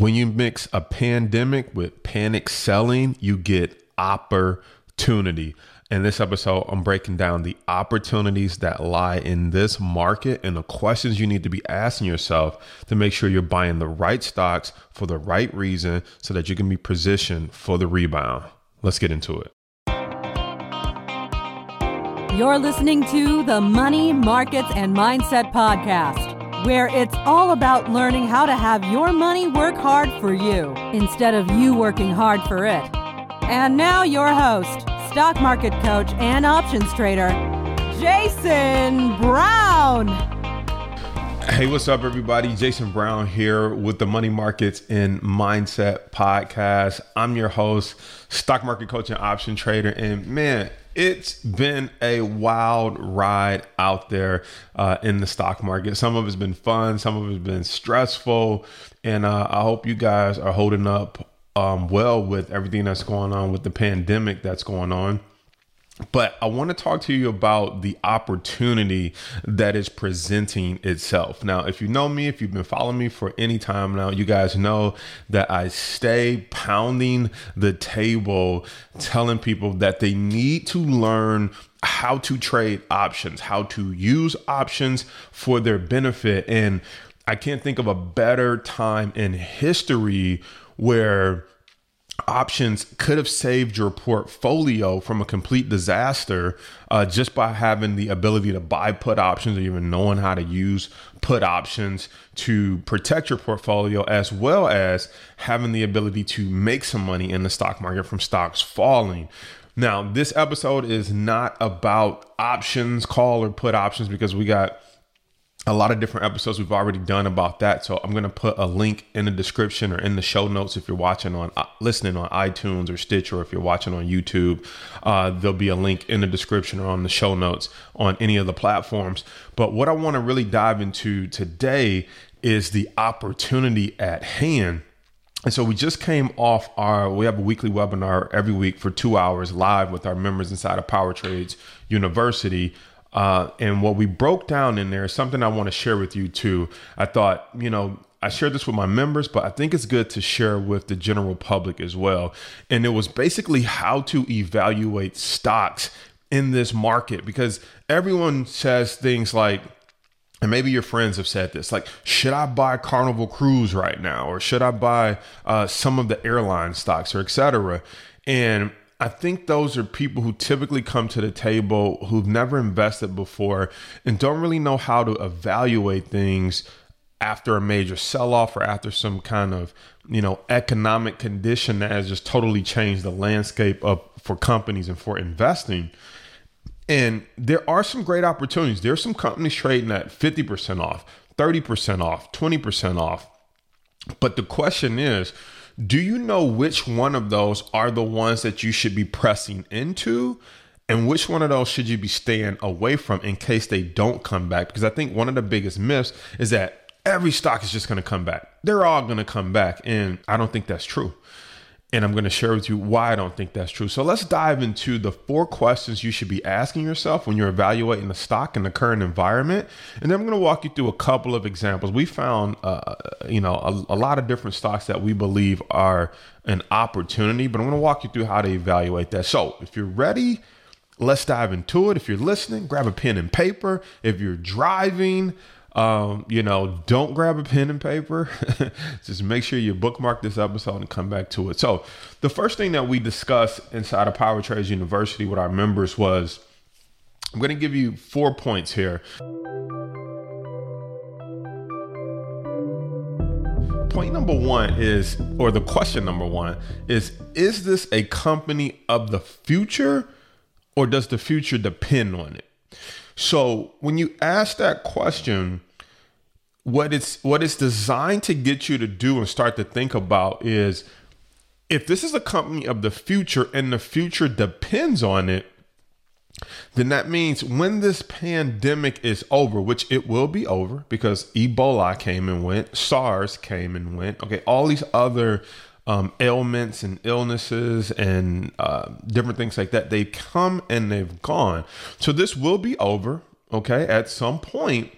When you mix a pandemic with panic selling, you get opportunity. In this episode, I'm breaking down the opportunities that lie in this market and the questions you need to be asking yourself to make sure you're buying the right stocks for the right reason so that you can be positioned for the rebound. Let's get into it. You're listening to the Money, Markets, and Mindset Podcast where it's all about learning how to have your money work hard for you instead of you working hard for it. And now, your host, stock market coach and options trader, Jason Brown. Hey, what's up, everybody? Jason Brown here with the Money Markets and Mindset Podcast. I'm your host, stock market coach and option trader. And man, it's been a wild ride out there uh, in the stock market. Some of it's been fun, some of it's been stressful, and uh, I hope you guys are holding up um, well with everything that's going on with the pandemic that's going on. But I want to talk to you about the opportunity that is presenting itself. Now, if you know me, if you've been following me for any time now, you guys know that I stay pounding the table telling people that they need to learn how to trade options, how to use options for their benefit. And I can't think of a better time in history where options could have saved your portfolio from a complete disaster uh, just by having the ability to buy put options or even knowing how to use put options to protect your portfolio as well as having the ability to make some money in the stock market from stocks falling. Now this episode is not about options call or put options because we got a lot of different episodes we've already done about that. So I'm going to put a link in the description or in the show notes if you're watching on uh, listening on iTunes or Stitch or if you're watching on YouTube. Uh, there'll be a link in the description or on the show notes on any of the platforms. But what I want to really dive into today is the opportunity at hand. And so we just came off our, we have a weekly webinar every week for two hours live with our members inside of Power Trades University uh, and what we broke down in there is something I want to share with you too. I thought, you know, I shared this with my members, but I think it's good to share with the general public as well. And it was basically how to evaluate stocks in this market because everyone says things like, and maybe your friends have said this like should i buy carnival cruise right now or should i buy uh, some of the airline stocks or etc and I think those are people who typically come to the table who've never invested before and don't really know how to evaluate things after a major sell off or after some kind of, you know, economic condition that has just totally changed the landscape of for companies and for investing. And there are some great opportunities. There are some companies trading at 50% off, 30% off, 20% off. But the question is, do you know which one of those are the ones that you should be pressing into? And which one of those should you be staying away from in case they don't come back? Because I think one of the biggest myths is that every stock is just going to come back. They're all going to come back. And I don't think that's true. And I'm going to share with you why I don't think that's true. So let's dive into the four questions you should be asking yourself when you're evaluating the stock in the current environment. And then I'm going to walk you through a couple of examples. We found, uh, you know, a, a lot of different stocks that we believe are an opportunity, but I'm going to walk you through how to evaluate that. So if you're ready, let's dive into it. If you're listening, grab a pen and paper. If you're driving, um, you know, don't grab a pen and paper. Just make sure you bookmark this episode and come back to it. So, the first thing that we discussed inside of Power Trades University with our members was I'm going to give you four points here. Point number one is, or the question number one is, is this a company of the future or does the future depend on it? So when you ask that question, what it's what it's designed to get you to do and start to think about is if this is a company of the future and the future depends on it, then that means when this pandemic is over, which it will be over because Ebola came and went, SARS came and went, okay, all these other um, ailments and illnesses and uh, different things like that. They've come and they've gone. So this will be over, okay, at some point.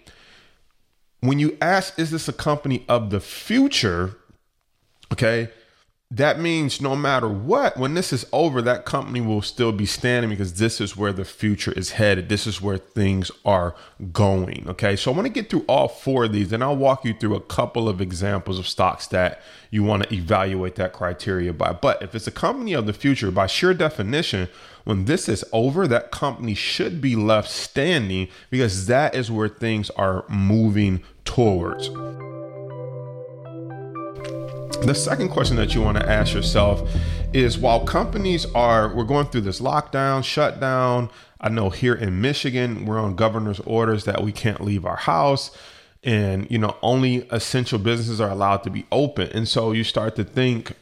When you ask, is this a company of the future? Okay. That means no matter what, when this is over, that company will still be standing because this is where the future is headed. This is where things are going. Okay. So I want to get through all four of these and I'll walk you through a couple of examples of stocks that you want to evaluate that criteria by. But if it's a company of the future, by sheer definition, when this is over, that company should be left standing because that is where things are moving towards. The second question that you want to ask yourself is while companies are, we're going through this lockdown, shutdown. I know here in Michigan, we're on governor's orders that we can't leave our house and, you know, only essential businesses are allowed to be open. And so you start to think,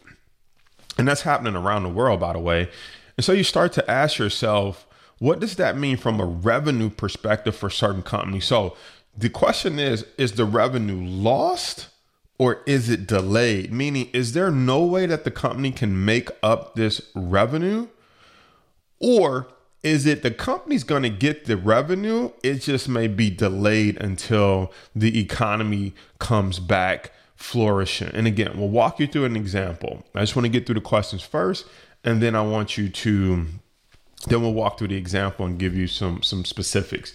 and that's happening around the world, by the way. And so you start to ask yourself, what does that mean from a revenue perspective for certain companies? So the question is, is the revenue lost? Or is it delayed? Meaning, is there no way that the company can make up this revenue? Or is it the company's going to get the revenue? It just may be delayed until the economy comes back flourishing. And again, we'll walk you through an example. I just want to get through the questions first, and then I want you to then we'll walk through the example and give you some some specifics.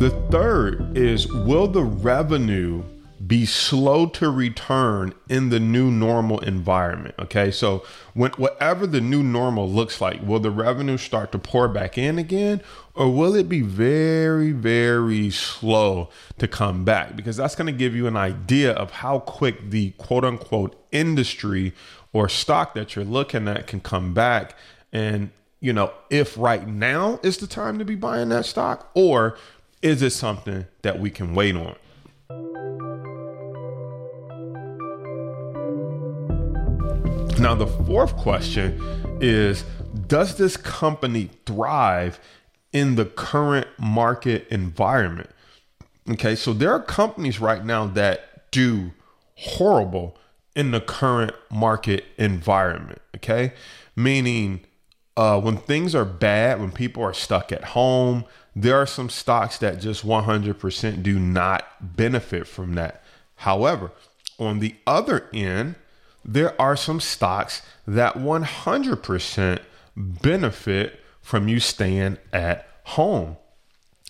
The third is will the revenue be slow to return in the new normal environment? Okay, so when whatever the new normal looks like, will the revenue start to pour back in again, or will it be very, very slow to come back? Because that's going to give you an idea of how quick the quote unquote industry or stock that you're looking at can come back. And you know, if right now is the time to be buying that stock, or is it something that we can wait on? Now, the fourth question is Does this company thrive in the current market environment? Okay, so there are companies right now that do horrible in the current market environment. Okay, meaning uh, when things are bad, when people are stuck at home, there are some stocks that just 100% do not benefit from that. However, on the other end, there are some stocks that 100% benefit from you staying at home.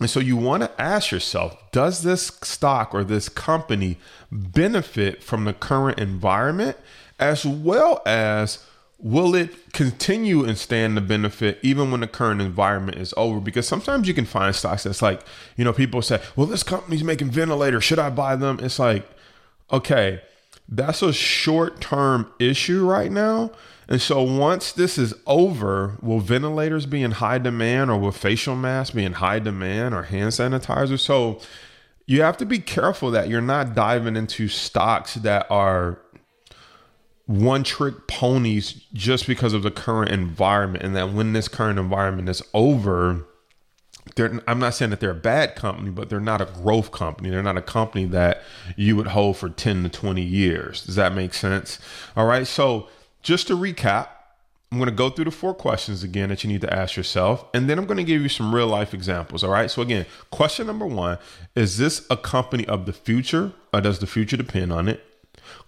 And so you want to ask yourself does this stock or this company benefit from the current environment as well as will it continue and stand the benefit even when the current environment is over? Because sometimes you can find stocks that's like, you know, people say, well, this company's making ventilators. Should I buy them? It's like, okay, that's a short term issue right now. And so once this is over, will ventilators be in high demand or will facial masks be in high demand or hand sanitizer? So you have to be careful that you're not diving into stocks that are one trick ponies just because of the current environment and that when this current environment is over they're, I'm not saying that they're a bad company, but they're not a growth company. They're not a company that you would hold for 10 to 20 years. Does that make sense? All right. So, just to recap, I'm going to go through the four questions again that you need to ask yourself, and then I'm going to give you some real life examples. All right. So, again, question number one Is this a company of the future, or does the future depend on it?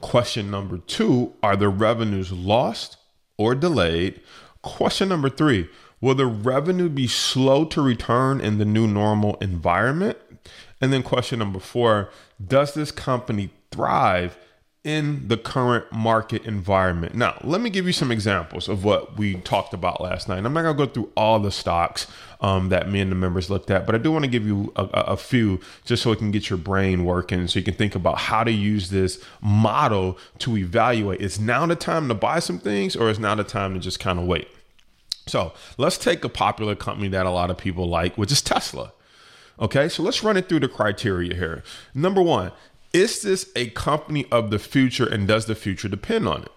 Question number two Are the revenues lost or delayed? Question number three Will the revenue be slow to return in the new normal environment? And then question number four Does this company thrive in the current market environment. Now, let me give you some examples of what we talked about last night. I'm not going to go through all the stocks um, that me and the members looked at, but I do want to give you a, a, few just so it can get your brain working so you can think about how to use this model to evaluate is now the time to buy some things or is now the time to just kind of wait? So let's take a popular company that a lot of people like, which is Tesla. Okay, so let's run it through the criteria here. Number one, is this a company of the future and does the future depend on it?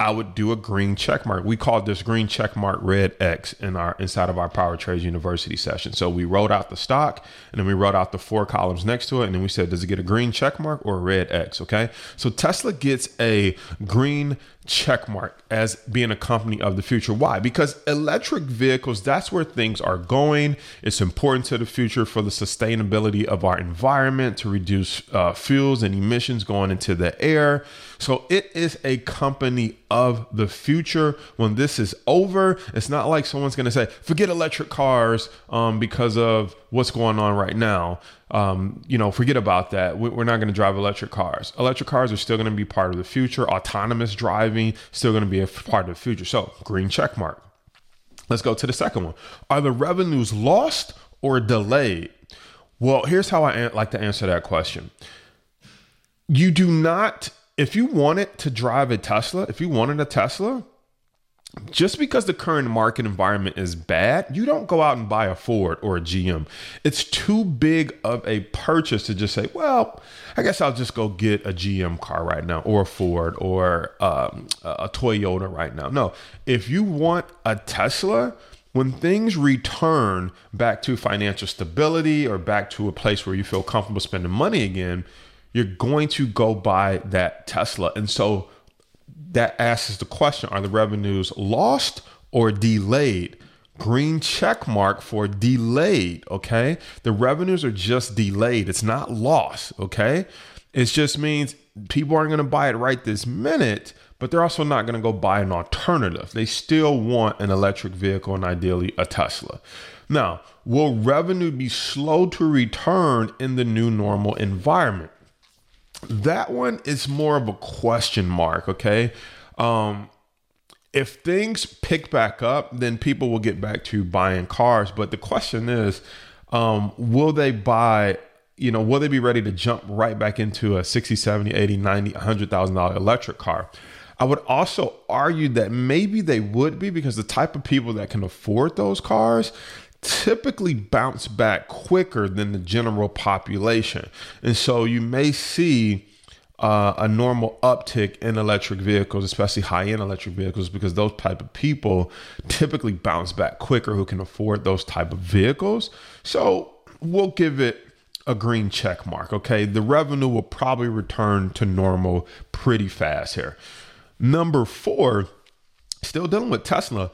I would do a green check mark. We called this green check mark red X in our inside of our Power Trades University session. So we wrote out the stock and then we wrote out the four columns next to it. And then we said, does it get a green check mark or a red X? Okay. So Tesla gets a green check mark as being a company of the future. Why? Because electric vehicles, that's where things are going. It's important to the future for the sustainability of our environment to reduce uh, fuels and emissions going into the air. So it is a company of the future. When this is over, it's not like someone's going to say, forget electric cars um, because of what's going on right now. Um, you know, forget about that. We're not going to drive electric cars. Electric cars are still going to be part of the future. Autonomous driving still going to be a part of the future. So, green check mark. Let's go to the second one. Are the revenues lost or delayed? Well, here's how I like to answer that question. You do not, if you wanted to drive a Tesla, if you wanted a Tesla, just because the current market environment is bad, you don't go out and buy a Ford or a GM. It's too big of a purchase to just say, well, I guess I'll just go get a GM car right now or a Ford or um, a Toyota right now. No, if you want a Tesla, when things return back to financial stability or back to a place where you feel comfortable spending money again, you're going to go buy that Tesla. And so, that asks the question Are the revenues lost or delayed? Green check mark for delayed. Okay. The revenues are just delayed, it's not lost. Okay. It just means people aren't going to buy it right this minute, but they're also not going to go buy an alternative. They still want an electric vehicle and ideally a Tesla. Now, will revenue be slow to return in the new normal environment? That one is more of a question mark, okay? Um, if things pick back up, then people will get back to buying cars. But the question is, um, will they buy, you know, will they be ready to jump right back into a 60, 70, 80, 90, $100,000 electric car? I would also argue that maybe they would be because the type of people that can afford those cars, typically bounce back quicker than the general population. And so you may see uh, a normal uptick in electric vehicles, especially high-end electric vehicles, because those type of people typically bounce back quicker who can afford those type of vehicles. So we'll give it a green check mark. Okay, the revenue will probably return to normal pretty fast here. Number four, still dealing with Tesla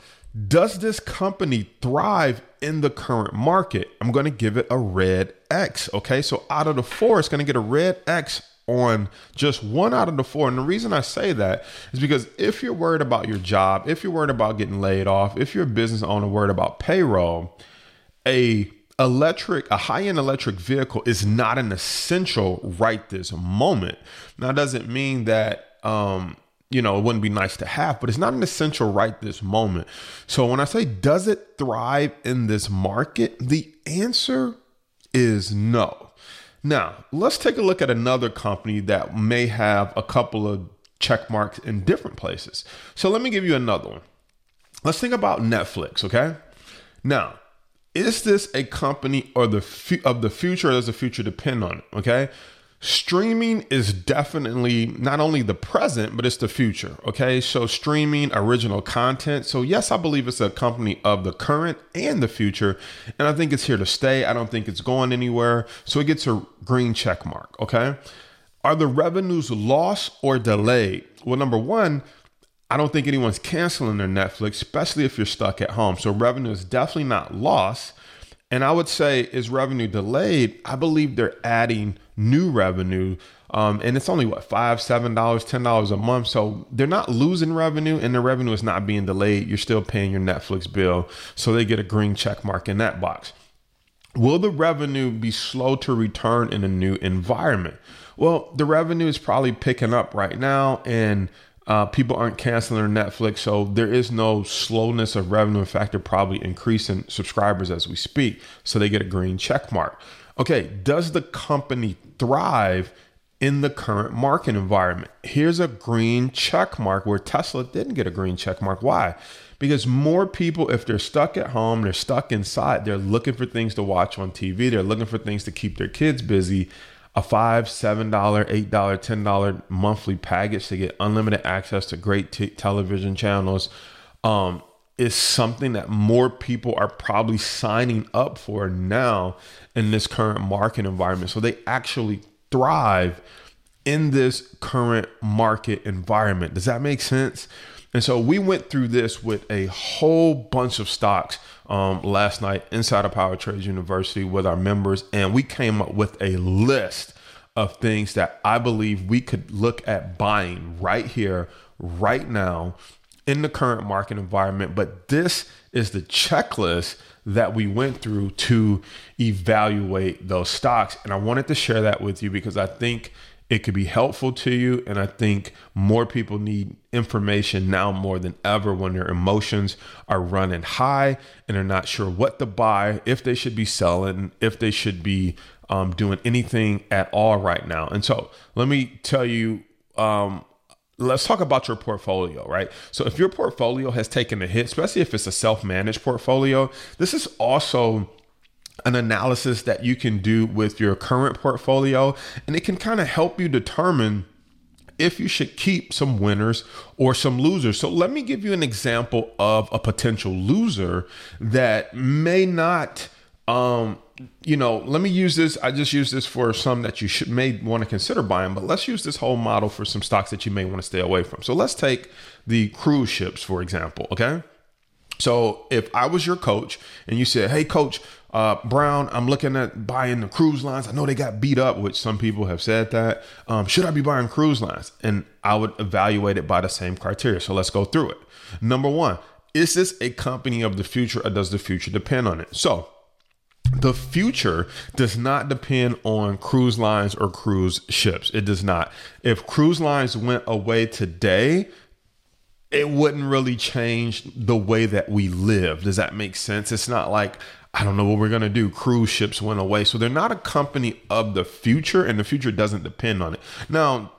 does this company thrive in the current market? I'm going to give it a red X. Okay. So out of the four, it's going to get a red X on just one out of the four. And the reason I say that is because if you're worried about your job, if you're worried about getting laid off, if you're a business owner worried about payroll, a electric a high-end electric vehicle is not an essential right this moment now doesn't mean that um you know, it wouldn't be nice to have, but it's not an essential right this moment. So when I say, does it thrive in this market? The answer is no. Now, let's take a look at another company that may have a couple of check marks in different places. So let me give you another one. Let's think about Netflix, okay? Now, is this a company or the of the future or does the future depend on it, okay? Streaming is definitely not only the present, but it's the future. Okay. So, streaming original content. So, yes, I believe it's a company of the current and the future. And I think it's here to stay. I don't think it's going anywhere. So, it gets a green check mark. Okay. Are the revenues lost or delayed? Well, number one, I don't think anyone's canceling their Netflix, especially if you're stuck at home. So, revenue is definitely not lost. And I would say, is revenue delayed? I believe they're adding new revenue. Um, and it's only what five, seven dollars, ten dollars a month. So they're not losing revenue, and the revenue is not being delayed. You're still paying your Netflix bill, so they get a green check mark in that box. Will the revenue be slow to return in a new environment? Well, the revenue is probably picking up right now, and uh, people aren't canceling their Netflix, so there is no slowness of revenue. In fact, they're probably increasing subscribers as we speak, so they get a green check mark. Okay, does the company thrive in the current market environment? Here's a green check mark where Tesla didn't get a green check mark. Why? Because more people, if they're stuck at home, they're stuck inside, they're looking for things to watch on TV, they're looking for things to keep their kids busy. a five, seven dollar, eight dollar, ten dollar monthly package to get unlimited access to great t- television channels um, is something that more people are probably signing up for now in this current market environment. So they actually thrive in this current market environment. Does that make sense? And so we went through this with a whole bunch of stocks um, last night inside of Power Trades University with our members, and we came up with a list of things that I believe we could look at buying right here, right now, in the current market environment. But this is the checklist that we went through to evaluate those stocks. And I wanted to share that with you because I think it could be helpful to you. And I think more people need information now more than ever when their emotions are running high and they're not sure what to buy, if they should be selling, if they should be um, doing anything at all right now. And so let me tell you. Um, let's talk about your portfolio, right? So if your portfolio has taken a hit, especially if it's a self-managed portfolio, this is also an analysis that you can do with your current portfolio, and it can kind of help you determine if you should keep some winners or some losers. So let me give you an example of a potential loser that may not um you know, let me use this. I just use this for some that you should may want to consider buying, but let's use this whole model for some stocks that you may want to stay away from. So let's take the cruise ships, for example. Okay. So if I was your coach and you said, Hey, coach, uh, Brown, I'm looking at buying the cruise lines. I know they got beat up, which some people have said that. Um, should I be buying cruise lines? And I would evaluate it by the same criteria. So let's go through it. Number one, is this a company of the future or does the future depend on it? So the future does not depend on cruise lines or cruise ships. It does not. If cruise lines went away today, it wouldn't really change the way that we live. Does that make sense? It's not like I don't know what we're going to do. Cruise ships went away. So they're not a company of the future, and the future doesn't depend on it. Now,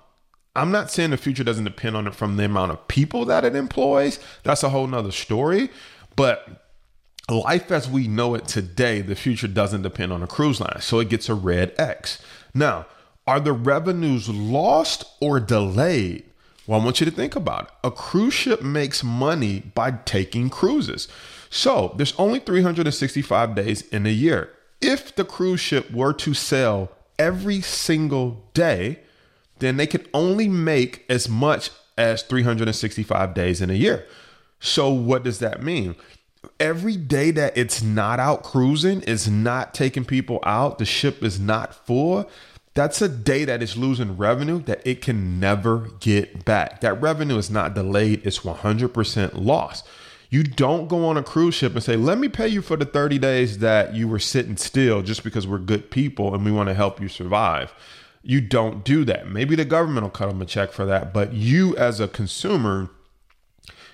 I'm not saying the future doesn't depend on it from the amount of people that it employs. That's a whole nother story. But life as we know it today, the future doesn't depend on a cruise line. So it gets a red X. Now, are the revenues lost or delayed? Well, I want you to think about it. A cruise ship makes money by taking cruises. So there's only 365 days in a year. If the cruise ship were to sail every single day, then they could only make as much as 365 days in a year. So what does that mean? Every day that it's not out cruising, is not taking people out, the ship is not full, that's a day that is losing revenue that it can never get back. That revenue is not delayed, it's 100% lost. You don't go on a cruise ship and say, let me pay you for the 30 days that you were sitting still just because we're good people and we want to help you survive. You don't do that. Maybe the government will cut them a check for that, but you as a consumer,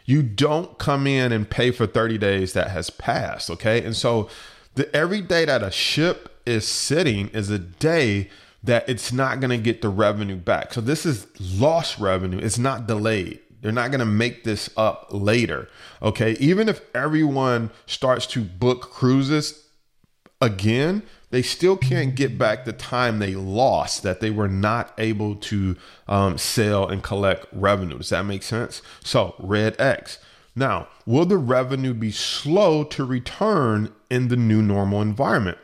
you don't come in and pay for 30 days that has passed. Okay. And so the every day that a ship is sitting is a day that it's not going to get the revenue back. So this is lost revenue. It's not delayed. They're not going to make this up later. Okay. Even if everyone starts to book cruises again, they still can't get back the time they lost that they were not able to um, sell and collect revenue. Does that make sense? So, red X. Now, will the revenue be slow to return in the new normal environment?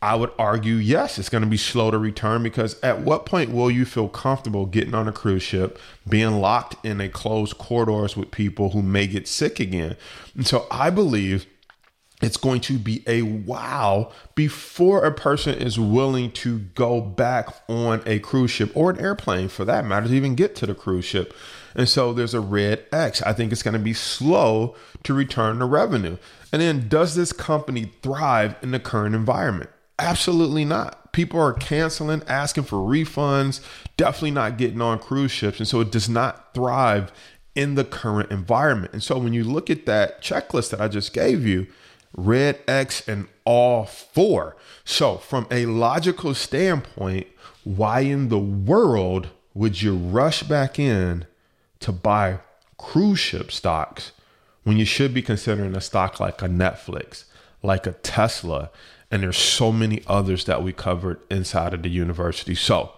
I would argue yes, it's going to be slow to return because at what point will you feel comfortable getting on a cruise ship, being locked in a closed corridors with people who may get sick again? And so I believe it's going to be a while before a person is willing to go back on a cruise ship or an airplane for that matter to even get to the cruise ship. And so there's a red X. I think it's going to be slow to return the revenue. And then does this company thrive in the current environment? Absolutely not. People are canceling, asking for refunds, definitely not getting on cruise ships. And so it does not thrive in the current environment. And so when you look at that checklist that I just gave you, red X and all four. So from a logical standpoint, why in the world would you rush back in to buy cruise ship stocks when you should be considering a stock like a Netflix, like a Tesla, And there's so many others that we covered inside of the university. So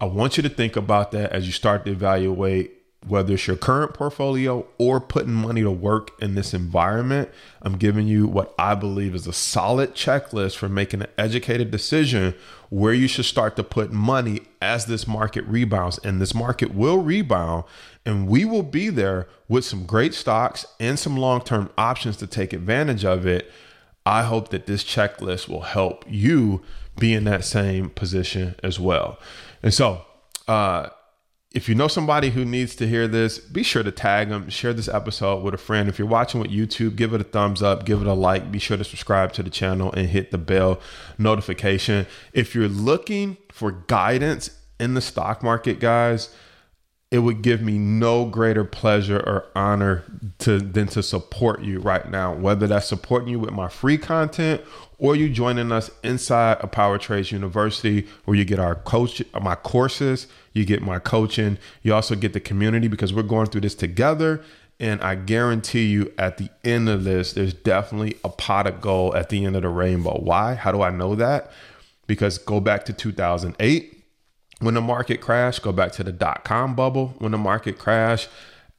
I want you to think about that as you start to evaluate whether it's your current portfolio or putting money to work in this environment, I'm giving you what I believe is a solid checklist for making an educated decision where you should start to put money as this market rebounds. And this market will rebound, and we will be there with some great stocks and some long term options to take advantage of it. I hope that this checklist will help you be in that same position as well. And so, uh, if you know somebody who needs to hear this, be sure to tag them, share this episode with a friend. If you're watching with YouTube, give it a thumbs up, give it a like. Be sure to subscribe to the channel and hit the bell notification. If you're looking for guidance in the stock market, guys, it would give me no greater pleasure or honor to than to support you right now whether that's supporting you with my free content or you joining us inside of power trades university where you get our coach my courses you get my coaching. You also get the community because we're going through this together. And i guarantee you at the end of this there's definitely a pot of gold at the end of the rainbow. Why? How do i know that? Because go back to 2008 when the market crashed, go back to the dot com bubble. When the market crashed.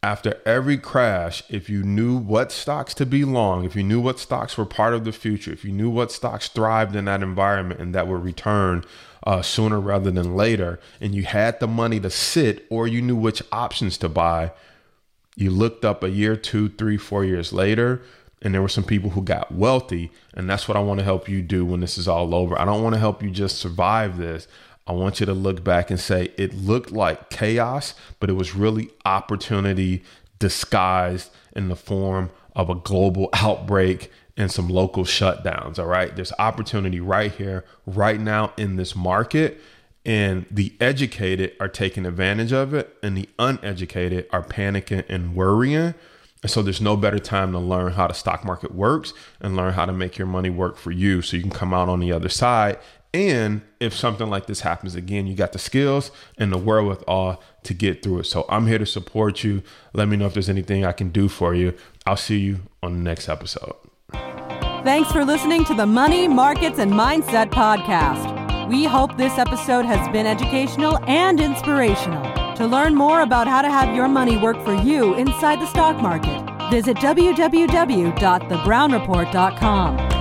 After every crash, if you knew what stocks to be long, if you knew what stocks were part of the future, if you knew what stocks thrived in that environment and that would return uh, sooner rather than later, and you had the money to sit or you knew which options to buy, you looked up a year, two, three, four years later, and there were some people who got wealthy. And that's what I want to help you do when this is all over. I don't want to help you just survive this. I want you to look back and say it looked like chaos, but it was really opportunity disguised in the form of a global outbreak and some local shutdowns. All right. There's opportunity right here, right now in this market. And the educated are taking advantage of it, and the uneducated are panicking and worrying. And so there's no better time to learn how the stock market works and learn how to make your money work for you so you can come out on the other side and if something like this happens again, you got the skills and the wherewithal to get through it. So I'm here to support you. Let me know if there's anything I can do for you. I'll see you on the next episode. Thanks for listening to the Money, Markets, and Mindset podcast. We hope this episode has been educational and inspirational. To learn more about how to have your money work for you inside the stock market, visit www.thebrownreport.com.